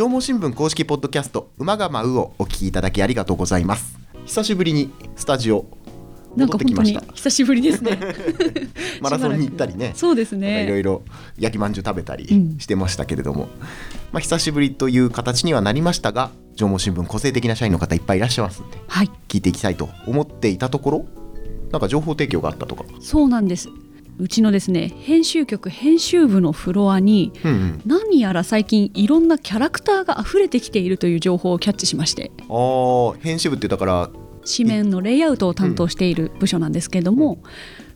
縄文新聞公式ポッドキャスト馬が舞うをお聞きいただきありがとうございます。久しぶりにスタジオなん戻か本当にってきました。久しぶりですね。マラソンに行ったりね。そうですなんかいろね。いろ焼きまんじゅう食べたりうん。してましたけれども、まあ久しぶりという形にはなりましたが縄文新聞個性的な社員の方いっぱいいらっしゃいますんではい、聞いていきたいと思っていたところなんか情報提供があったとか。そうなんです。うちのですね編集局編集部のフロアにうんうん。何やら最近いろんなキャラクターが溢れてきているという情報をキャッチしまして。あー編集部ってだから紙面のレイアウトを担当している部署なんですけれども、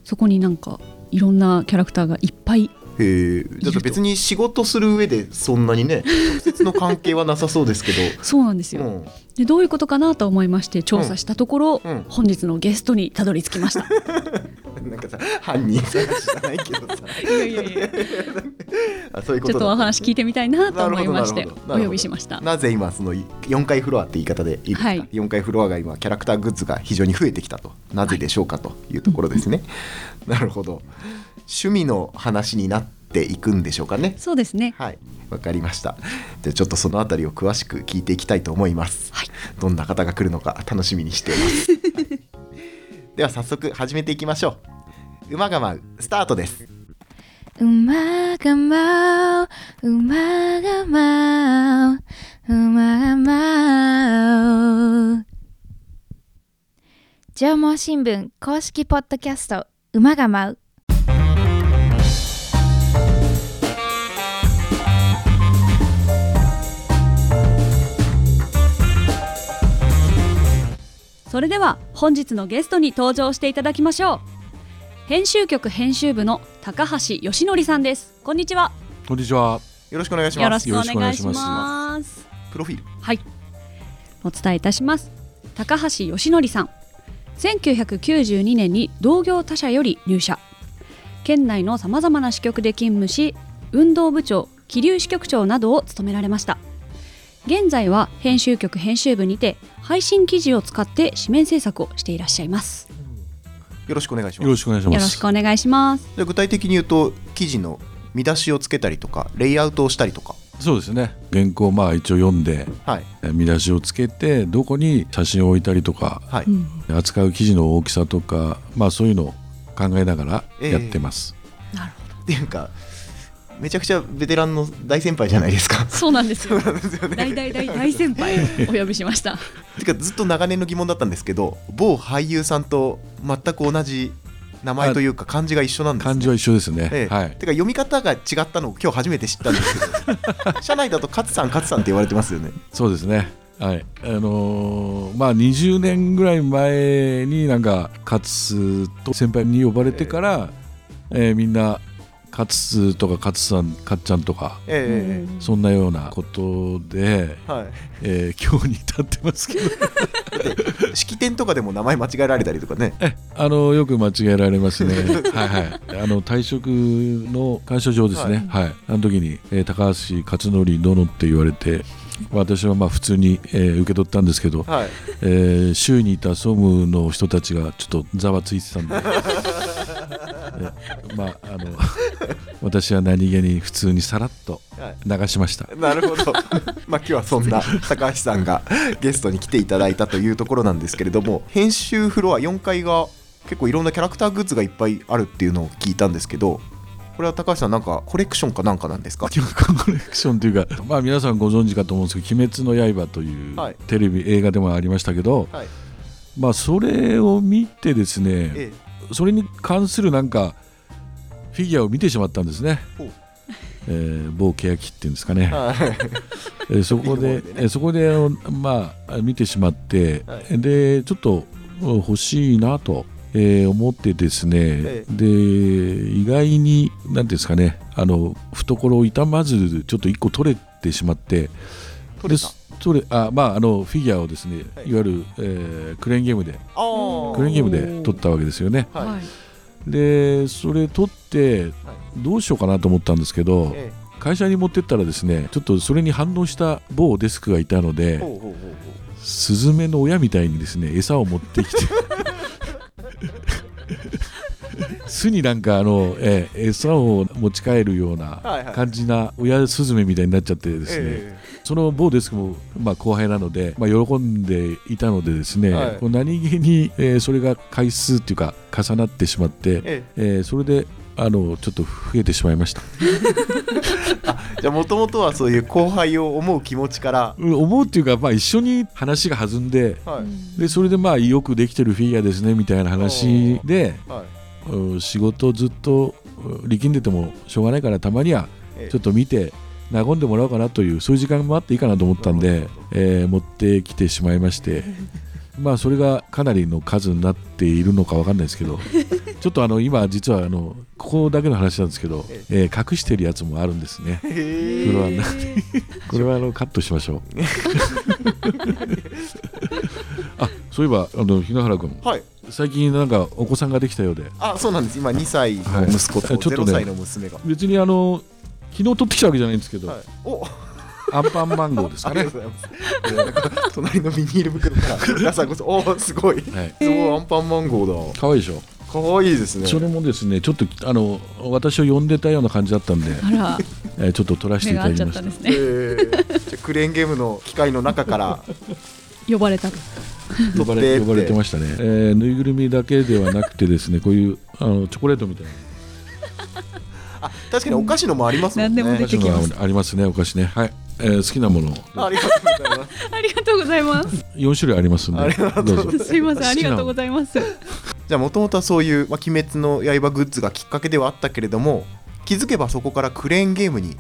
そこになんかいろんなキャラクターがいっぱい。へえだって別に仕事する上でそんなにね直接の関係はなさそうですけ そうなんですど、よ、うん、でどういうことかなと思いまして調査したところ、うん。うん。本日のゲストにたどり着きました なんかさ犯人探しじゃないけどさ。いやいやいや。あそういうことだちょっとお話聞いてみたいなと思いましてお呼びしました。なぜ今その4階フロアって言い方でいいですか、はい。4階フロアが今キャラクターグッズが非常に増えてきたと。なぜでしょうかというところですね、なるほど。趣味の話になっていくんでしょうかね。そうですね。はい。わかりました。じゃあちょっとそのあたりを詳しく聞いていきたいと思います、はい。どんな方が来るのか楽しみにしています、は いでは早速始めていきましょう。馬が舞うスタートです。馬が舞う馬が舞う馬が舞う。縄文新聞公式ポッドキャスト馬が舞う。それでは本日のゲストに登場していただきましょう。編集局編集部の高橋義則さんです。こんにちは。こんにちは。よろしくお願いしよろますしくお願いしよろしくお願ます。プロフィール。はい。お伝えいたします。高橋義則さん。1992年に同業他社より入社。県内のさまざまな支局で勤務し運動部長気流支局長などを務められました現在は編集局編集部にて配信記事を使って紙面制作をしていらっしゃいます。よろしくお願いします。よろしくお願いしよろします。くお願いします。で具体的に言うと記事の見出しをつけたりとかレイアウトをしたりとか。そうですね。原稿まあ一応読んではい。え見出しをつけてどこに写真を置いたりとかはい、うん。扱う記事の大きさとかまあそういうのを考えながらええやってます。なるほど。っていうかめちゃくちゃベテランの大先輩じゃないですか。そうなんですよ。そうなんですよね。大大大大先輩 お呼びしました。てかずっと長年の疑問だったんですけど某俳優さんと全く同じ名前というか漢字が一緒なんです、ね、漢字は一緒ですね。ええ。はい。てか読み方が違ったのを今日初めて知ったんですけど 社内だと勝さん勝さんって言われてますよね。そうですね。はい。あのーまあ20年ぐらい前になんか勝と先輩に呼ばれてから、えーみんな勝とか勝さん勝ちゃんとかえええそんなようなことで、えはいえー今日に至ってますけど。式典とかでも名前間違えられたりとかねえあのよく間違えられますね。はいはい。あの退職の感謝状ですね。はい。あの時に、えー高橋克典殿って言われて。私はまあ普通に、えー受け取ったんですけど、はい。えー周囲にいた総務の人たちがちょっとざわついてたんで、えまああの私は何気に普通にさらっとはい。流しました。なるほど。まあ今日はそんな高橋さんがゲストに来ていただいたというところなんですけれども編集フロア4階が結構いろんなキャラクターグッズがいっぱいあるっていうのを聞いたんですけどこれは高橋さんなんかコレクションかなんかなんですか？コレクションというか、まあ、皆さんご存知かと思うんですけど「鬼滅の刃」というはいテレビ映画でもありましたけど、はい。まあ、それを見てですねえそれに関するなんかフィギュアを見てしまったんですね。えー某欅っていうんですかね。え、はい。えーそこででね。えーそこでまあ見てしまって、はい。でちょっとうん欲しいなと、えー思ってですね、えで意外に何ですかねあの懐を痛まずちょっと一個取れてしまって取れた。で取れあまああのフィギュアをですね、はい。い、わゆる、えークレーンゲームでクレーンゲームで取ったわけですよね。はい。はい。でそれ取ってどうしようかなと思ったんですけど、え会社に持ってったらですねちょっとそれに反応した某デスクがいたのでスズメの親みたいにですね餌を持ってきて巣になんかあの、えー餌を持ち帰るような感じな親スズメみたいになっちゃってですね、えその某デスクも、まあ、後輩なので、まあ、喜んでいたのでですね、はい。何気に、えーそれが回数っていうか重なってしまって、ええ。ーそれであのちょっと増えてしまいました。じゃあもともとはそういう後輩を思う気持ちから、うん思うっていうか、まあ、一緒に話が弾んではい。でそれでまあよくできてるフィギュアですねみたいな話ではい。うん仕事ずっとうん力んでてもしょうがないからたまにはええ。ちょっと見て和んでもらおうかなというそういう時間もあっていいかなと思ったんでえー持ってきてしまいまして まあそれがかなりの数になっているのかわかんないですけど ちょっとあの今実はあのここだけの話なんですけど、えー隠してるやつもあるんですね。へフロアえの中に。これはあのカットしましょう。あそういえばあの日野原君。はい最近なんかお子さんができたようで。あそうなんです。今2歳の息子とはいちょっとね。0歳の娘が、別にあの昨日取ってきたわけじゃないんですけど、はい、お。アンパンマンゴーですかね。ありがとうございます。なんか隣のビニール袋から皆さんこそ、おーすごい。すはい。ごいアンパンマンゴーだ。可愛いでしょ？可愛いですね。それもですねちょっとあの私を呼んでたような感じだったんで、あら。えーちょっと撮らせていただきました。ったんですえねー、じゃあクレーンゲームの機械の中から呼ばれたと。呼ばれ呼ばれてましたね、えーぬいぐるみだけではなくてですねこういうあのチョコレートみたいな。あ確かにお菓子のもありますもんね。何でもお菓子出てきますがありますねお菓子ね。はい、えー好きなもの。ありがとうございます。ありがとうございます。4種類ありますんで。ありがとうございます。いませんありがとうございます。じゃあもともとはそういう、まあ、鬼滅の刃グッズがきっかけではあったけれども気づけばそこからクレーンゲームに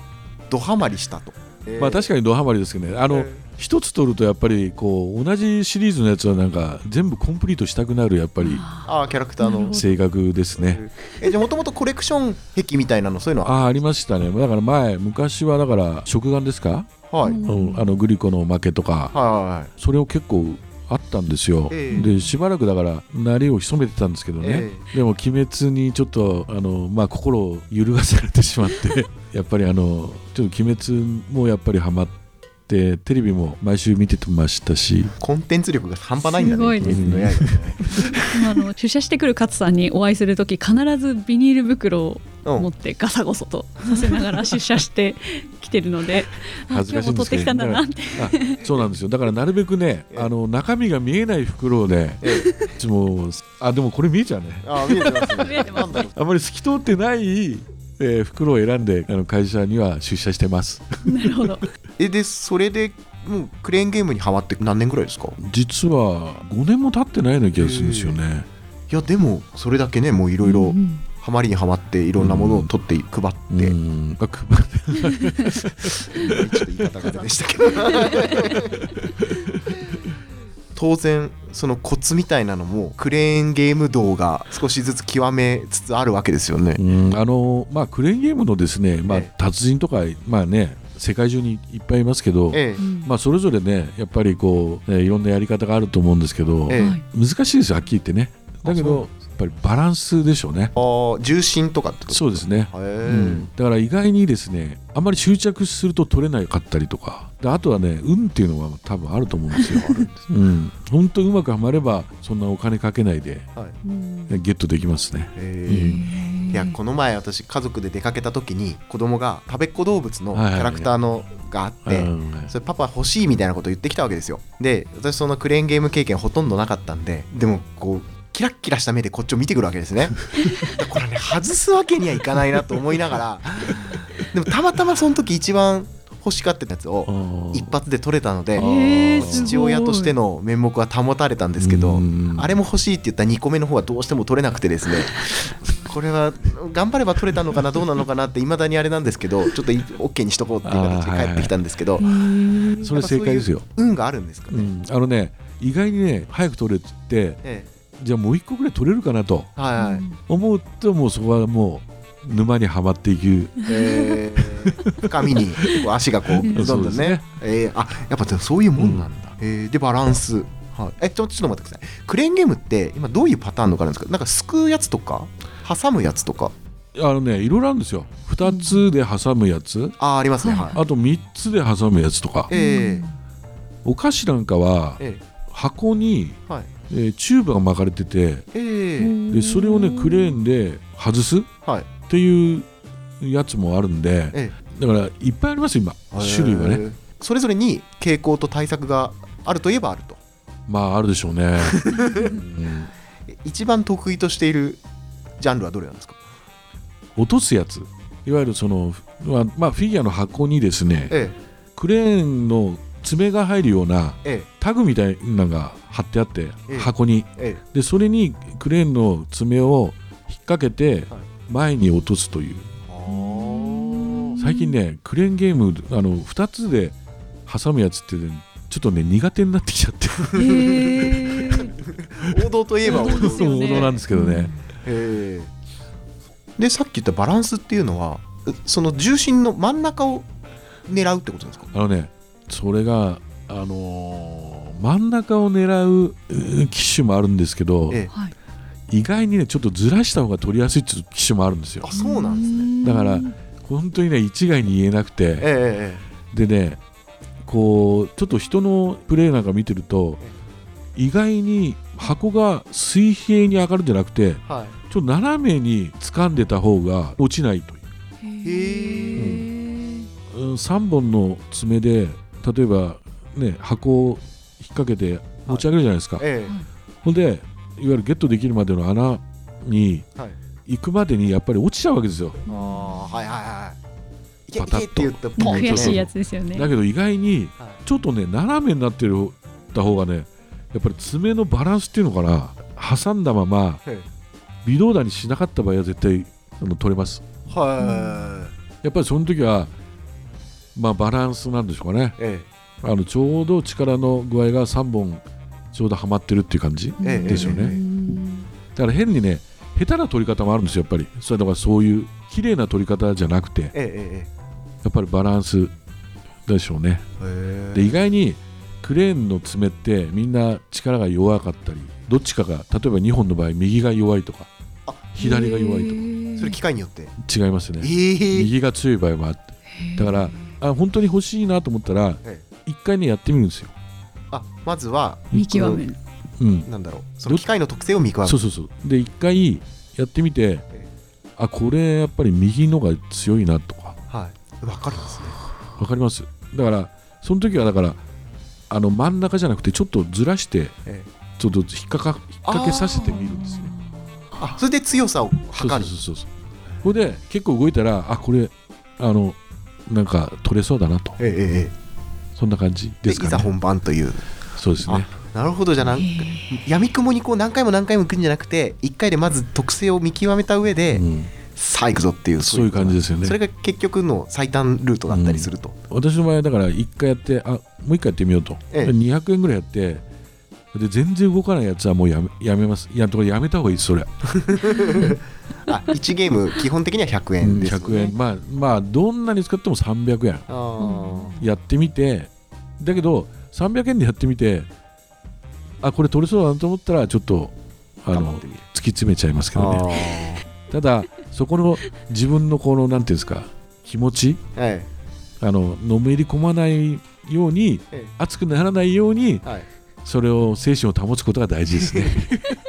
ドハマりしたと。まあ確かにドハマりですけどね。あの、え一つ取るとやっぱりこう同じシリーズのやつはなんか全部コンプリートしたくなるやっぱりあーキャラクターの。性格ですね。えじゃあもともとコレクション壁みたいなのそういうのは？ああありましたね。だから前昔はだから食玩ですか、はい、うんうん、あのグリコの負けとか。はいそれを結構あったんですよ、ええ。でしばらくだから慣れを潜めてたんですけどね、え。でも鬼滅にちょっとあの、まあ、心を揺るがされてしまってやっぱりあのちょっと鬼滅もやっぱりハマってテレビも毎週見てましたし。コンテンツ力が半端ないんだね。すごいですね。あの出社してくる勝さんにお会いするとき必ずビニール袋をうん。持ってガサゴソとさせながら出社してきてるので あ恥ずかしいんですけど。今日も取ってきたんだなって。あそうなんですよ。だからなるべくねええ。あの中身が見えない袋をねええ。いつもあでもこれ見えちゃうね。あ見えてますね。見えてますなんまり透き通ってない、えー袋を選んであの会社には出社してます。なるほど。えでそれでもうクレーンゲームにハマって何年ぐらいですか？実は5年も経ってないような気がするんですよね、いやでもそれだけねもういろいろうんハマりにはまっていろんなものを取って配って、うん。あく ちょっと言い方がでしたけど当然そのコツみたいなのもクレーンゲーム道が少しずつ極めつつあるわけですよね。うんあのまあクレーンゲームのですね、まあええ、達人とかまあね世界中にいっぱいいますけど、えうん。まあ、それぞれねやっぱりこう、ねいろんなやり方があると思うんですけど、え難しいですよはっきり言ってね。だけどぱりバランスでしょうね。あー重心とかってことそうですね。うん、だから意外にですねあんまり執着すると取れなかったりとか。であとはね運っていうのは多分あると思うんですよ。うん、本当うまくはまればそんなお金かけないではい。うんゲットできますね。いやこの前私家族で出かけた時に子供が食べっ子動物のキャラクターのがあって、うん。それパパ欲しいみたいなこと言ってきたわけですよ。で私そのクレーンゲーム経験ほとんどなかったんででもこうキラッキラした目でこっちを見てくるわけですね。これね外すわけにはいかないなと思いながらでもたまたまその時一番欲しがってたやつを一発で取れたので父親としての面目は保たれたんですけどうん。あれも欲しいって言った2個目の方はどうしても取れなくてですね。これは頑張れば取れたのかなどうなのかなっていまだにあれなんですけどちょっと OK にしとこうっていう形で帰ってきたんですけど。それ正解ですよ。運があるんですかね、うん、あのね意外にね早く取れってじゃあもう一個ぐらい取れるかなと。えはいはい、思うともうそこはもう沼にはまっていく。えー。深みに足がこううん。どんどんね。ね。えーあやっぱそういうもんなんだ、えーでバランス、はい、えちょちょっと待ってください。クレーンゲームって今どういうパターンのがあるんですか？なんかすくうやつとか？挟むやつとか？あのねいろいろあるんですよ。2つで挟むやつ。あーありますね。はい、あと3つで挟むやつとか。えー。お菓子なんかはえ箱に、ーはいえーチューブが巻かれててえーでそれをねクレーンで外すっはい。ていうやつもあるんでえだからいっぱいあります今。ー。種類はね。それぞれに傾向と対策があるといえばあると。まああるでしょうね、うん。え一番得意としているジャンルはどれなんですか？落とすやつ。いわゆるそのまあ、まあ、フィギュアの箱にですねえ。クレーンの爪が入るようなええ。タグみたいなのが貼ってあってええ。箱に。ええ。でそれにクレーンの爪を引っ掛けてはい。前に落とすという。え最近ねクレーンゲームあの2つで挟むやつって、ね、ちょっとね苦手になってきちゃって。王道といえば王道王道なんですけどね、でさっき言ったバランスっていうのはその重心の真ん中を狙うってことですか？あのねそれがあのー真ん中を狙う機種もあるんですけど、ええ。はい。意外にねちょっとずらした方が取りやすいっていう機種もあるんですよ。あそうなんですね。ねだから本当にね一概に言えなくて。ええでねこうちょっと人のプレーなんか見てると意外に箱が水平に上がるんじゃなくてええはい。ちょっと斜めに掴んでた方が落ちないという。へー。うん。3本の爪で例えばね箱を引っ掛けて持ち上げるじゃないですか、えほんでいわゆるゲットできるまでの穴にえはい。行くまでにやっぱり落ちちゃうわけですよ。ああはいはいはいい。けいパタッと。けって言ってポンと悔しいやつですよね。だけど意外にはい。ちょっとね斜めになってるた方がねやっぱり爪のバランスっていうのかな。挟んだままえ微動だにしなかった場合は絶対あの取れます。えはやっぱりその時はまあバランスなんでしょうかね。いえ。あのちょうど力の具合が3本ちょうどはまってるっていう感じええ。えですよね。うんだから変にね下手な取り方もあるんですよやっぱり。それだからそういう綺麗な取り方じゃなくてえええやっぱりバランスでしょうね。ええ。で意外にクレーンの爪ってみんな力が弱かったりどっちかが例えば2本の場合右が弱いとかあ左が弱いとか。へそれ機械によって？違いますね。ええ。右が強い場合もあって。だからあ本当に欲しいなと思ったらえ一回ねやってみるんですよ、あまずは見極める。うん、なんだろう。その機械の特性を見極める。そうそうそう。で一回やってみてえあこれやっぱり右のが強いなとか。はい。わかるんですね。わかります。だからその時はだからあの真ん中じゃなくてちょっとずらしてええ。ちょっと引っかか引っ掛けさせてみるんですね。あそれで強さをそう測る。そうそうそうこれで結構動いたらあこれあのなんか取れそうだなと。えええええそんな感じえでですかね。いざ本番という。そうですね。なるほどじゃあなやみくもにこう何回も何回も行くんじゃなくて1回でまず特性を見極めた上で、うん。さあ行くぞっていうそういう感じですよね。それが結局の最短ルートだったりすると、私の場合はだから1回やってあもう1回やってみようと、ええ。200円ぐらいやってで全然動かないやつはもうやめやめます。いやとやめた方がいいですそれ、あ1ゲーム基本的には100円ですよね、100円。まあまあどんなに使っても300円。あやってみて。だけど300円でやってみてあこれ取れそうだなと思ったらちょっとあの突き詰めちゃいますけどね。あただそこの自分のこのなんていうんですか気持ちーはいあののめり込まないようにえ熱くならないようにえはい。それを精神を保つことが大事ですね。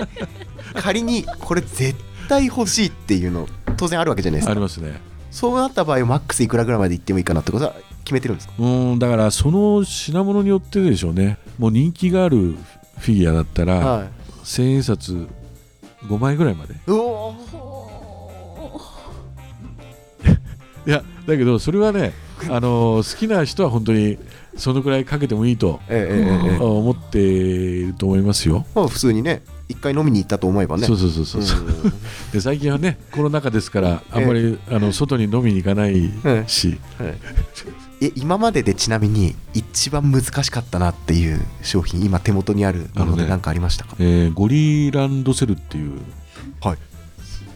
仮にこれ絶対欲しいっていうの当然あるわけじゃないですか。ありますね。そうなった場合マックスいくらぐらいまで行ってもいいかなってことは決めてるんですか？うんだからその品物によってでしょうね。もう人気があるフィギュアだったら、はい。千円札5枚ぐらいまで。うお いやだけどそれはね あの好きな人は本当にそのくらいかけてもいいと思っていると思いますよ。まあ普通にね一回飲みに行ったと思えばね。そうそうそうそう で最近はねコロナ禍ですからあんまり、あの外に飲みに行かないし、え今まででちなみに一番難しかったなっていう商品今手元にあるもあのねので何かありましたか、えーゴリランドセルっていう。はい。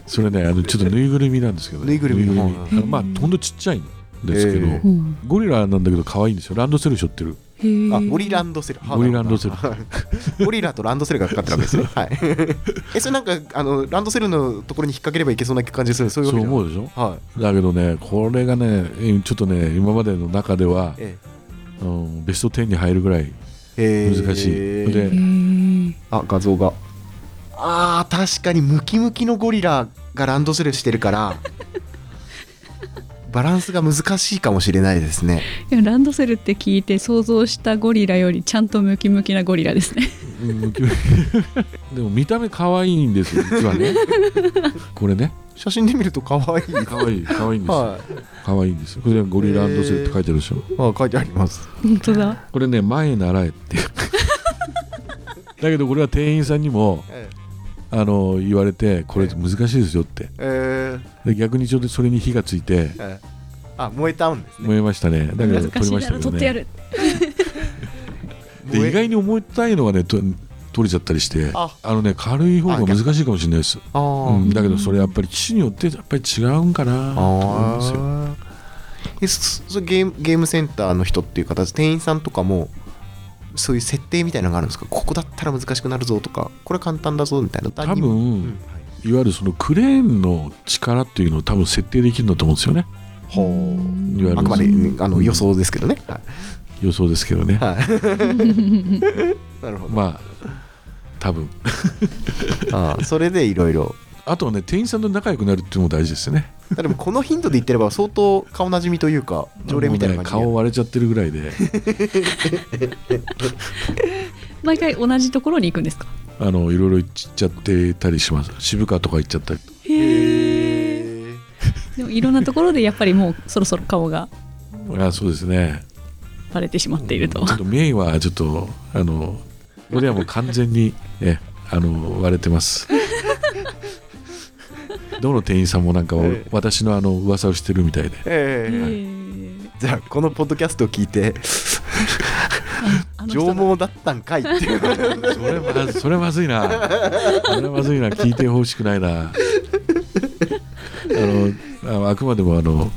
それねあのちょっとぬいぐるみなんですけど、ね、ぬいぐるみ。のまあほんとちっちゃいんですけど、えうんゴリラなんだけど可愛いんですよ。ランドセル背負ってる。あゴリランドセル。ゴリランドセル。ル ゴリラとランドセルがかかってるわけですね。はい。えそれなんかあのランドセルのところに引っ掛ければいけそうな感じするそういうそう思うでしょ？はい。だけどねこれがねえーちょっとね今までの中では、えうん、ベスト10に入るぐらいえ難しい。えであ画像が。あー確かにムキムキのゴリラがランドセルしてるからバランスが難しいかもしれないですね。いやランドセルって聞いて想像したゴリラよりちゃんとムキムキなゴリラですね。うんムキムキでも見た目可愛いんですよ実はね。これね。写真で見ると可愛い。可愛い可愛いんですよ。は可愛いんですよ。これゴリラランドセルって書いてあるでしょ。い、あ書いてあります。本当だ。これね前習えって。い うだけどこれは店員さんにもえあの言われてこれ難しいですよって。えで逆にちょっとそれに火がついてええ。あ燃えたんですね。燃えましたね。だけど取りましたけどね。ら取ってやる燃えで意外に重たいのがねと取れちゃったりしてあ。あのね軽い方が難しいかもしれないです。うん、だけどそれやっぱり機種によってやっぱり違うんかなと思うんですよ。あーえそそゲームゲームセンターの人っていう形店員さんとかもそういう設定みたいなのがあるんですか？ここだったら難しくなるぞとか。これ簡単だぞみたいな。多分うんはい。いわゆるそのクレーンの力っていうのを多分設定できるんだと思うんですよね。ほいわゆるうあくまであの予想ですけどね、はい。予想ですけどね。はい。なるほど、まあ多分。あーそれでいろいろあとはね店員さんと仲良くなるっていうのも大事ですよね。でもこの頻度で言ってれば相当顔なじみというか常連みたいな感じでね顔割れちゃってるぐらいで。毎回同じところに行くんですか？あのいろいろ行っちゃってたりします。渋川とか行っちゃったりへえでもいろんなところでやっぱりもうそろそろ顔があそうですね。バレてしまっていると。ちょっとメインはちょっとあのこれはもう完全にえあの割れてます どの店員さんもなんか、ええ。私のあの噂をしてるみたいで。じゃあこのポッドキャストを聞いて あの人上毛だったんかいっていう。それまずそれまずいな。それまずいな。聞いてほしくないな。あのああくまでもあの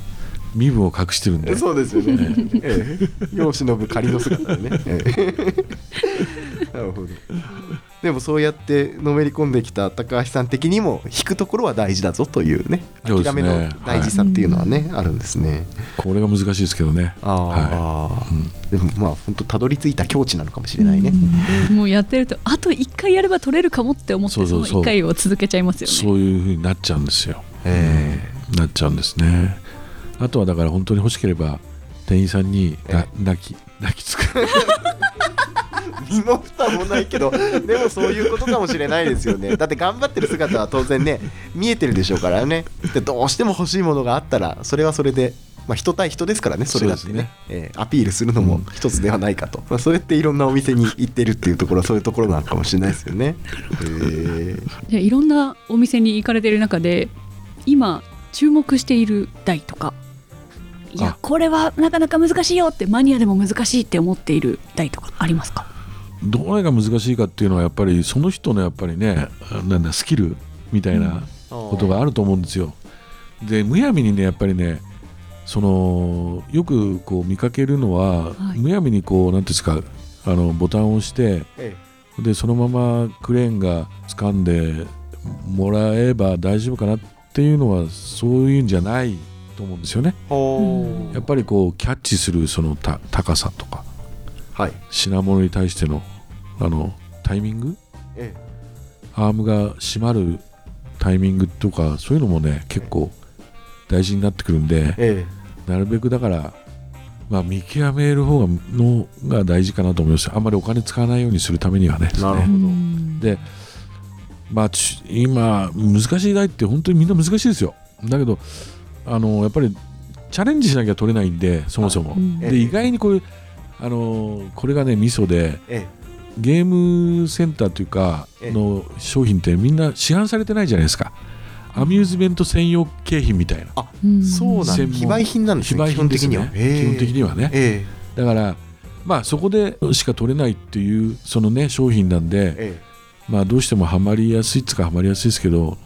身分を隠してるんで。そうですよね。ええ、世を忍ぶ仮の姿でね。ええ。なるほど。でもそうやってのめり込んできた高橋さん的にも引くところは大事だぞというね諦めの大事さっていうのはね、あるんですね。これが難しいですけどね。ああ、はでもまあ本当たどり着いた境地なのかもしれないね。もうやってるとあと1回やれば取れるかもって思ってそうのそそう。そう1回を続けちゃいますよね。そういう風になっちゃうんですよ。えなっちゃうんですね。あとはだから本当に欲しければ店員さんに泣き泣きつく。え 身も蓋もないけど でもそういうことかもしれないですよね。だって頑張ってる姿は当然ね見えてるでしょうからね。でどうしても欲しいものがあったらそれはそれで、まあ、人対人ですからねそれだってね。ね。えーアピールするのも一つではないかと、まあ、そうやっていろんなお店に行ってるっていうところはそういうところなのかもしれないですよね。へえ。じゃあいろんなお店に行かれてる中で今注目している台とか。いやあ。これはなかなか難しいよってマニアでも難しいって思っている台とかありますか？どれが難しいかっていうのはやっぱりその人のやっぱりねなんだスキルみたいなことがあると思うんですよ。でむやみにねやっぱりねそのよくこう見かけるのは、はい。むやみにこうなんていうんですかあのボタンを押してえでそのままクレーンが掴んでもらえば大丈夫かなっていうのはそういうんじゃないと思うんですよね。ほやっぱりこうキャッチするそのた高さとか。はい。品物に対してのあのタイミング？えアームが締まるタイミングとかそういうのもね結構大事になってくるんでええ。なるべくだから、まあ、見極める方がのが大事かなと思いますあんまりお金使わないようにするためにはねなるほど。うんでまあち今難しい台って本当にみんな難しいですよ。だけどあのやっぱりチャレンジしなきゃ取れないんでそもそも、うん。ええ。で意外にこれあのこれがねミソでえゲームセンターというかええの商品ってみんな市販されてないじゃないですか。アミューズメント専用景品みたいな。うんえそうなん非売品なんです非ね。基本的には、ええ基本的にはね。えだからまあそこでしか取れないっていうそのね商品なんえでえまあどうしてもハマりやすいっつうかハマりやすいですけど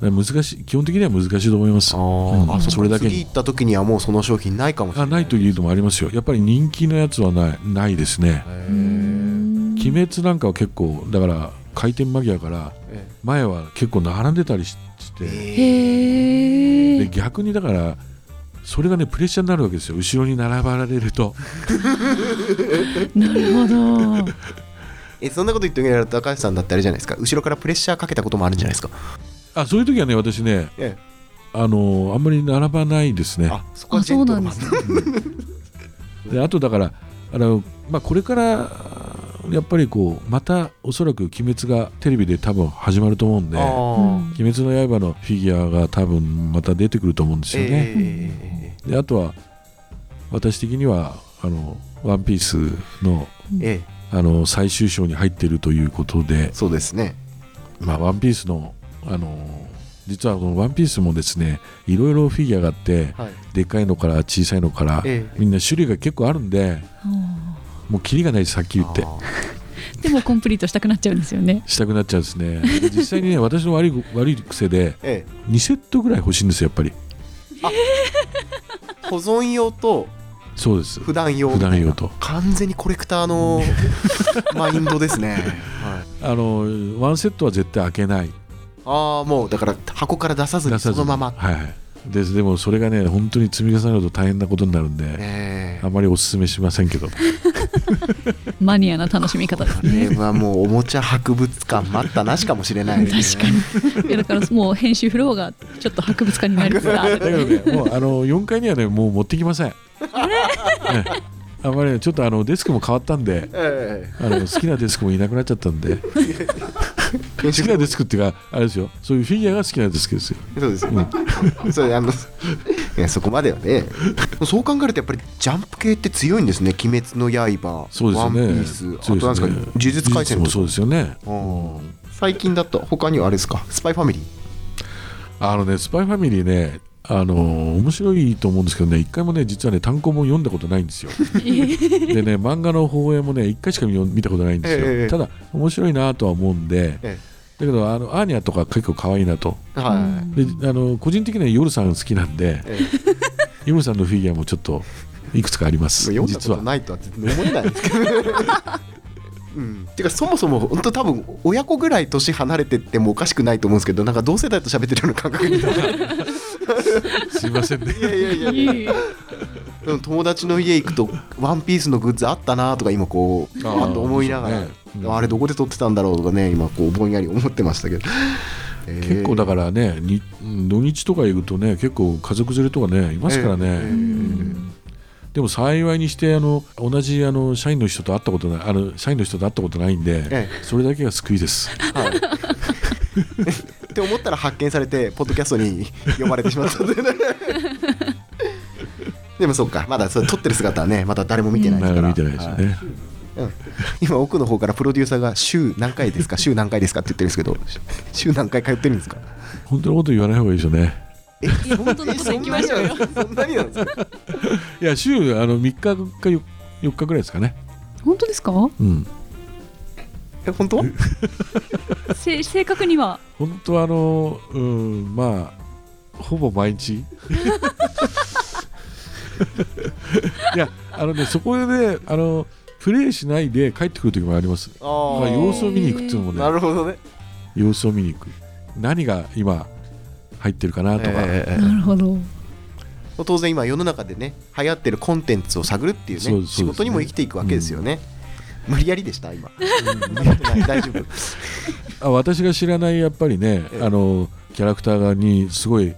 難しい基本的には難しいと思います。あうん。そそれだけに。次行った時にはもうその商品ないかもしれない。あないというのもありますよ。やっぱり人気のやつはないないですね鬼滅なんかは結構だから開店間際からえ前は結構並んでたりしして、で逆にだからそれがねプレッシャーになるわけですよ。後ろに並ばれると。なるほど。えそんなこと言ってくれると高橋さんだってあれじゃないですか。後ろからプレッシャーかけたこともあるんじゃないですか。あそういう時はね私ねえああのあんまり並ばないですね。あそこはジェントルマン。あそうで あとだからあの、まあ、これからやっぱりこうまたおそらく「鬼滅」がテレビで多分始まると思うんで「あ鬼ー滅の刃」のフィギュアが多分また出てくると思うんですよね。えであとは私的には「あのワンピースのーえ。あの最終章に入っているということでー、そうですね。まあ、ワンピースのあの実はこのワンピースもですねいろいろフィギュアがあってはい。でっかいのから小さいのからええ。みんな種類が結構あるんでもうキリがないですはっきり言って。あ でもコンプリートしたくなっちゃうんですよね。したくなっちゃうんですね。で実際にね 私の悪い悪い癖でーえ。2セットぐらい欲しいんですよやっぱり。ー保存用とそうです。普段用普段用と。完全にコレクターの マインドですね、はい、あのワンセットは絶対開けない。ああもうだから箱から出さずにそのまま。はいはい。ででもそれがね本当に積み重ねると大変なことになるんで、え。あまりお勧めしませんけどマニアな楽しみ方ですこれねはもうおもちゃ博物館待ったなしかもしれないですね。確かに。いやだからもう編集フロアがちょっと博物館になりつつあるもうあの4階にはねもう持ってきません。ええあまりねちょっとあのデスクも変わったんでえあの好きなデスクもいなくなっちゃったんで。え 好きなデスクっていうかあれですよ。そういうフィギュアが好きなデスクですよ。そうですよね、それあのいやそこまではね。そう考えるとやっぱりジャンプ系って強いんですね「鬼滅の刃」そうですよね。ワンピース」あとなんですか、ね呪術廻戦もそうですよね。うん。最近だと他にはあれですか「スパイファミリー。あのねスパイファミリーねあの面白いと思うんですけどね一回もね実はね単行本読んだことないんですよ。でね漫画の放映もね一回しか見見たことないんですよ、ええただ面白いなとは思うんでえだけどあのアーニャとか結構可愛いなと。えはい、であの個人的には夜さん好きなんでえ夜さんのフィギュアもちょっといくつかあります読んだこと実は。ないとは思えないんですけどうん、てかそもそも本当多分親子ぐらい年離れてってもおかしくないと思うんですけどなんか同世代と喋ってるような感覚にな。るすいませんね。いやいやいや。いやでも友達の家行くと「ワンピースのグッズあったなとか今こうあと思いながら、ね。うん。あれどこで撮ってたんだろうとかね今こうぼんやり思ってましたけど、え ー結構だからねに土日とか行くとね結構家族連れとかねいますからね、えーうん。でも幸いにしてあの同じあの社員の人と会ったことないあの社員の人と会ったことないんで、え。それだけが救いです。はいって思ったら発見されてポッドキャストに呼ばれてしまったんでね。でもそうかまだそれ撮ってる姿はねまだ誰も見てないですから、見てないですよね、はい。うん。今奥の方からプロデューサーが週何回ですか 週何回ですかって言ってるんですけど週何回通ってるんですか？本当のこと言わない方がいいでしょうね。えいや本当のこと行きましょうよそんなになんですかいや週あの3日か 4, 4日ぐらいですかね。本当ですか？うんえ本当？せ正確には？本当はあのうんまあほぼ毎日。いやあのねそこでねあのプレイしないで帰ってくる時もあります。あまあ、様子を見に行くっていうのもなねるほどね。様子を見に行く。何が今入ってるかなとか、ええなるほど。当然今世の中でね流行ってるコンテンツを探るっていうねね仕事にも生きていくわけですよね、無理やりでした今、うん。大丈夫。あ私が知らないやっぱりね、ええ。あのキャラクターがにすごい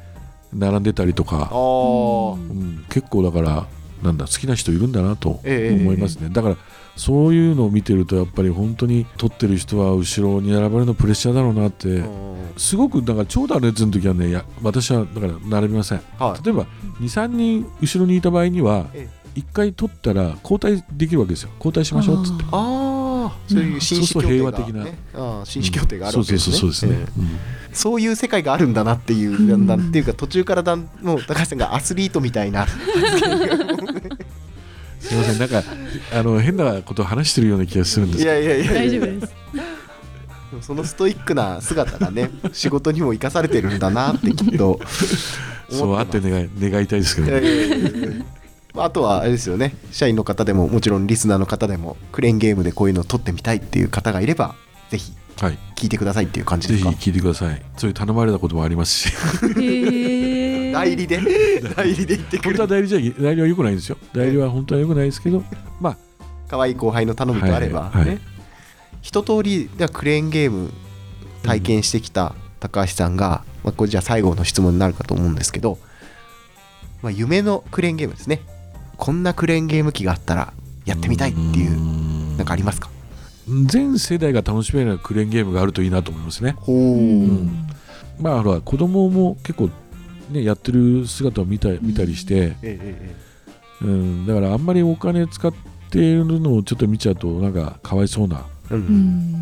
並んでたりとか、うん、結構だからなんだ好きな人いるんだなとええ思いますね、だからそういうのを見てるとやっぱり本当に撮ってる人は後ろに並ばれるのプレッシャーだろうなって、すごくだから長蛇の列の時はねや私はだから並びません。はい例えば23人後ろにいた場合にはえ1回取ったら交代できるわけですよ。交代しましょうっつって。ああそういう紳士協定が、ね、そうそう平和的な。紳士協定があるわけですね、そうそうそうそうですね、ええそういう世界があるんだなっていうだんだんっていうか途中からだんもう高橋さんがアスリートみたいなすみませんなんかあの変なことを話してるような気がするんですけどいやいやいや大丈夫ですそのストイックな姿がね仕事にも生かされてるんだなってきっとそうあってね願い願いたいですけど、あとはあれですよね。社員の方でももちろんリスナーの方でもクレーンゲームでこういうのを撮ってみたいっていう方がいればぜひはい、聞いてくださいっていう感じぜひですか？聞いてください。そういう頼まれたこともありますし。代理で？代理で言ってくる。本当は代理じゃ代理は良くないんですよ。代理は本当は良くないですけどまあ可愛い後輩の頼みとあれば、はいはい。ね。一通りではクレーンゲーム体験してきた高橋さんが、まあ、これじゃあ最後の質問になるかと思うんですけど、まあ、夢のクレーンゲームですねこんなクレーンゲーム機があったらやってみたいっていううなんかありますか？全世代が楽しめるクレーンゲームがあるといいなと思いますね。ほう、うん。まあほら子供も結構ねやってる姿を見た見たりして、えええうん、だからあんまりお金使っているのをちょっと見ちゃうとなんかかわいそうな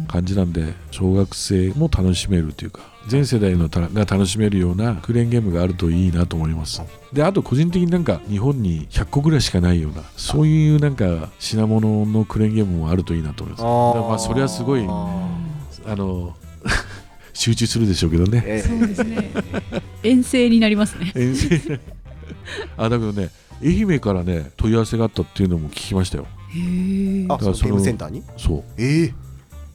感じなんで小学生も楽しめるというか全世代のたが楽しめるようなクレーンゲームがあるといいなと思います。であと個人的になんか日本に100個ぐらいしかないようなそういうなんか品物のクレーンゲームもあるといいなと思います。まあそれはすごいああの 集中するでしょうけどね。ーええ。そうですね。遠征になりますね。遠征。あだけどね愛媛からね問い合わせがあったっていうのも聞きましたよ。へえあそのゲーだからそのムセンターに？そう。ええ。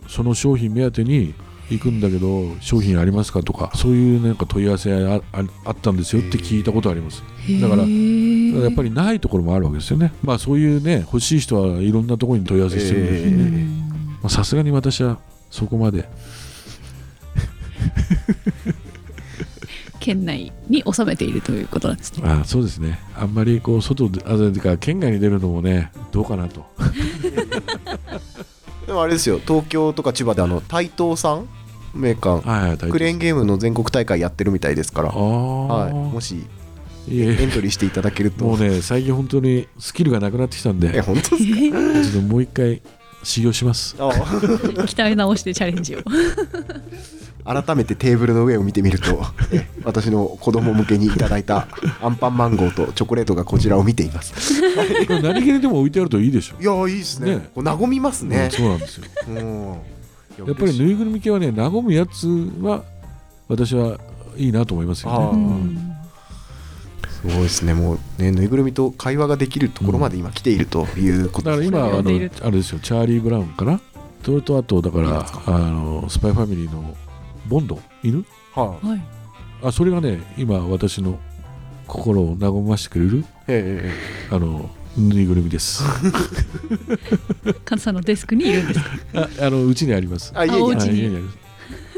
その商品目当てに行くんだけど商品ありますかとかそういうなんか問い合わせあああったんですよって聞いたことあります。だからやっぱりないところもあるわけですよね。まあそういうね欲しい人はいろんなところに問い合わせしてるんですよね。えまあさすがに私はそこまで。県内に収めているということなんですね。あそうですね。あんまりこう外であてか。県外に出るのもねどうかなとでもあれですよ東京とか千葉であの台東さんメーカーはいはいクレーンゲームの全国大会やってるみたいですから、はい、もしエントリーしていただけると。もうね最近本当にスキルがなくなってきたんで。え本当ですか？ちょっともう一回修行します。あ。鍛え直してチャレンジを改めてテーブルの上を見てみるとえ私の子供向けにいただいたアンパンマンゴーとチョコレートがこちらを見ています。何気にでも置いてあるといいでしょ。いやいいですね。ね。こう和みますね。うん、そうなんですよ。うん。やっぱりぬいぐるみ系はね和むやつは私はいいなと思いますよあねうん。すごいですね。もうねぬいぐるみと会話ができるところまで今来ているということだから今あのあれですよ。チャーリー・ブラウンかな。それとあとだからあのスパイファミリーのボンド？犬？ははい。あそれがね今私の心を和ましてくれるいええあのぬいぐるみです。カズさんのデスクにいるんですか？ああのうちにあります。あいえいえあお家に。はい家にあります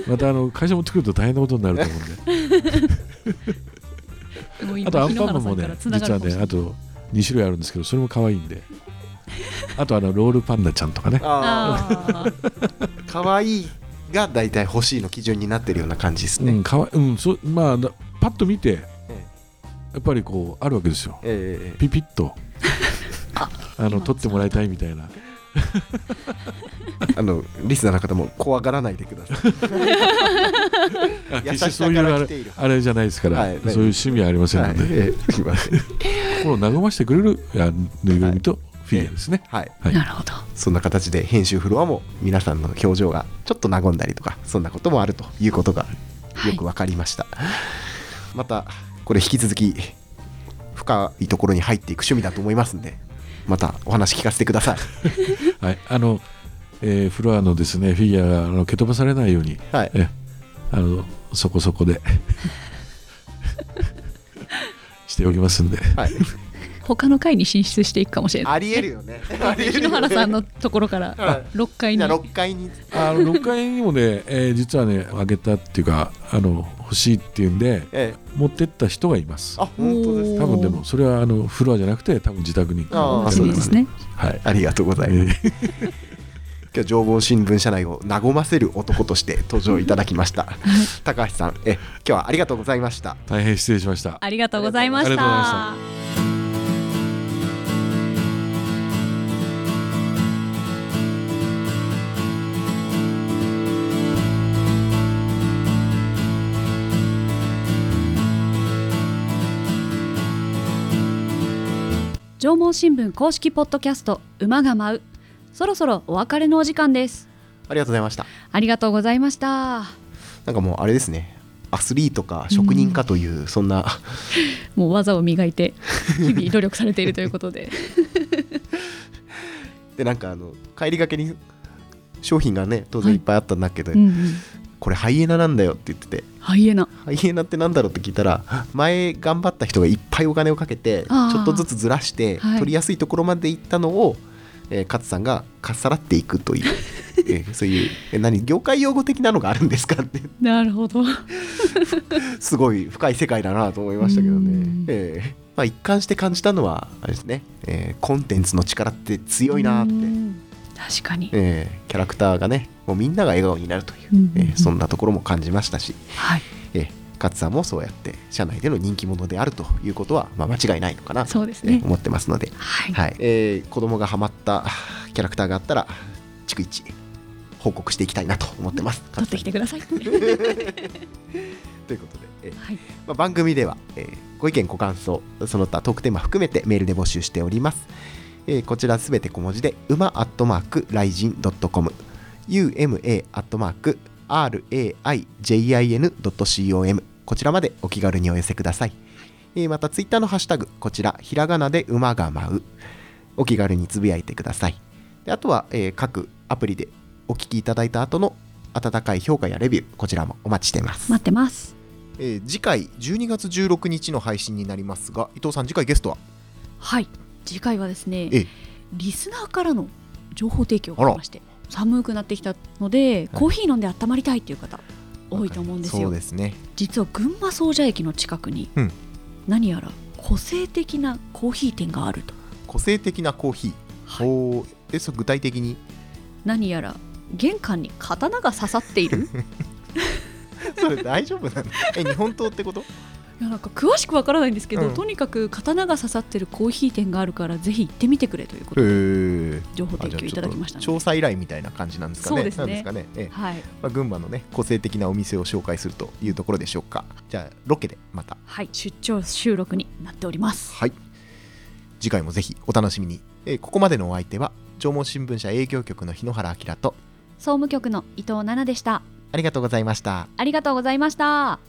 またあの会社持ってくると大変なことになると思うんで。あとアン日パンマンもね実はねあと2種類あるんですけどそれも可愛いんで。あとあのロールパンダちゃんとかね。あああかわいいが大体欲しいの基準になってるような感じですね、うんかわいうんそまあだパッと見てえやっぱりこうあるわけですよ。えええピピッと。あの撮ってもらいたいみたいな。あのリスナーの方も怖がらないでください。決してそういうあれあれじゃないですから、はいそういう趣味はありませんので、はい心を和ましてくれるぬいぐるみとフィギュアですね、はい。はい。なるほど。そんな形で編集フロアも皆さんの表情がちょっと和んだりとかそんなこともあるということがよく分かりました、またこれ引き続き深いところに入っていく趣味だと思いますんでまたお話聞かせてください。はい、あの、えーフロアのですねフィギュアの蹴飛ばされないように、はい。えあのそこそこで しておきますんで。はい他の階に進出していくかもしれない。ありえるよね。ありえるよね。日野原さんのところからはい6階に。じゃあ6階に。あの6階にもね、えー実はねあげたっていうかあの欲しいっていうんでええ。持ってった人がいます。あ本当です多分でもそれはあのフロアじゃなくて多分自宅に。あー。そうですね。はい、ありがとうございます、えー 今日情報新聞社内を和ませる男として登場いただきました。高橋さんえ今日はありがとうございました。大変失礼しました。ありがとうございましありがとうございまた縄文新聞公式ポッドキャスト馬が舞う。そろそろお別れのお時間です。ありがとうございました。ありがとうございました。なんかもうあれですね。アスリートか職人かという、そんな。もう技を磨いて日々努力されているということで。でなんかあの帰りがけに商品がね当然いっぱいあったんだけど、うんうんこれハイエナなんだよって言ってて。ハイエナ。ハイエナってなんだろうって聞いたら前頑張った人がいっぱいお金をかけてちょっとずつずらしてはい。取りやすいところまで行ったのを、えー勝さんがかっさらっていくという。えーそういうえ何業界用語的なのがあるんですかって。なるほど。すごい深い世界だなと思いましたけどね。うん、えーまあ、一貫して感じたのはあれですね、えーコンテンツの力って強いなって、うん確かに、えーキャラクターがねもうみんなが笑顔になるという、うんえーそんなところも感じましたし、はい。えー勝さんもそうやって社内での人気者であるということは、まあ、間違いないのかなと、そうですね。思ってますので、はい、はい。えー子供がハマったキャラクターがあったら逐一報告していきたいなと思ってます。取ってきてください。ということで、えーはい。まあ、番組では、えーご意見ご感想その他トークテーマ含めてメールで募集しております、えーこちらすべて小文字で馬アットマークライジン .com uma アットマーク raijin.com こちらまでお気軽にお寄せください、えーまたツイッターのハッシュタグこちらひらがなで馬が舞う。お気軽につぶやいてください。であとは、えー各アプリでお聞きいただいた後の温かい評価やレビューこちらもお待ちしています。待ってます。えー次回12月16日の配信になりますが伊藤さん次回ゲストは？はい次回はですねええ。リスナーからの情報提供がありまして寒くなってきたので、コーヒー飲んで温まりたいっていう方多いと思うんですそようですね。実は群馬総社駅の近くに、うん。何やら個性的なコーヒー店があると。個性的なコーヒー、はい。えそう具体的に？何やら玄関に刀が刺さっている？それ大丈夫なの？え日本刀ってこと？いやなんか詳しくわからないんですけど、うん。とにかく刀が刺さってるコーヒー店があるからぜひ行ってみてくれということでへえ情報提供いただきました調査依頼みたいな感じなんですかね。そうですね。なんですかね、ええ。はい、まあ、群馬のね個性的なお店を紹介するというところでしょうか。じゃあロケでまた。はい、出張収録になっております。はい。次回もぜひお楽しみに、えーここまでのお相手は縄文新聞社営業局の日野原明と総務局の伊藤奈々でした。ありがとうございました。ありがとうございました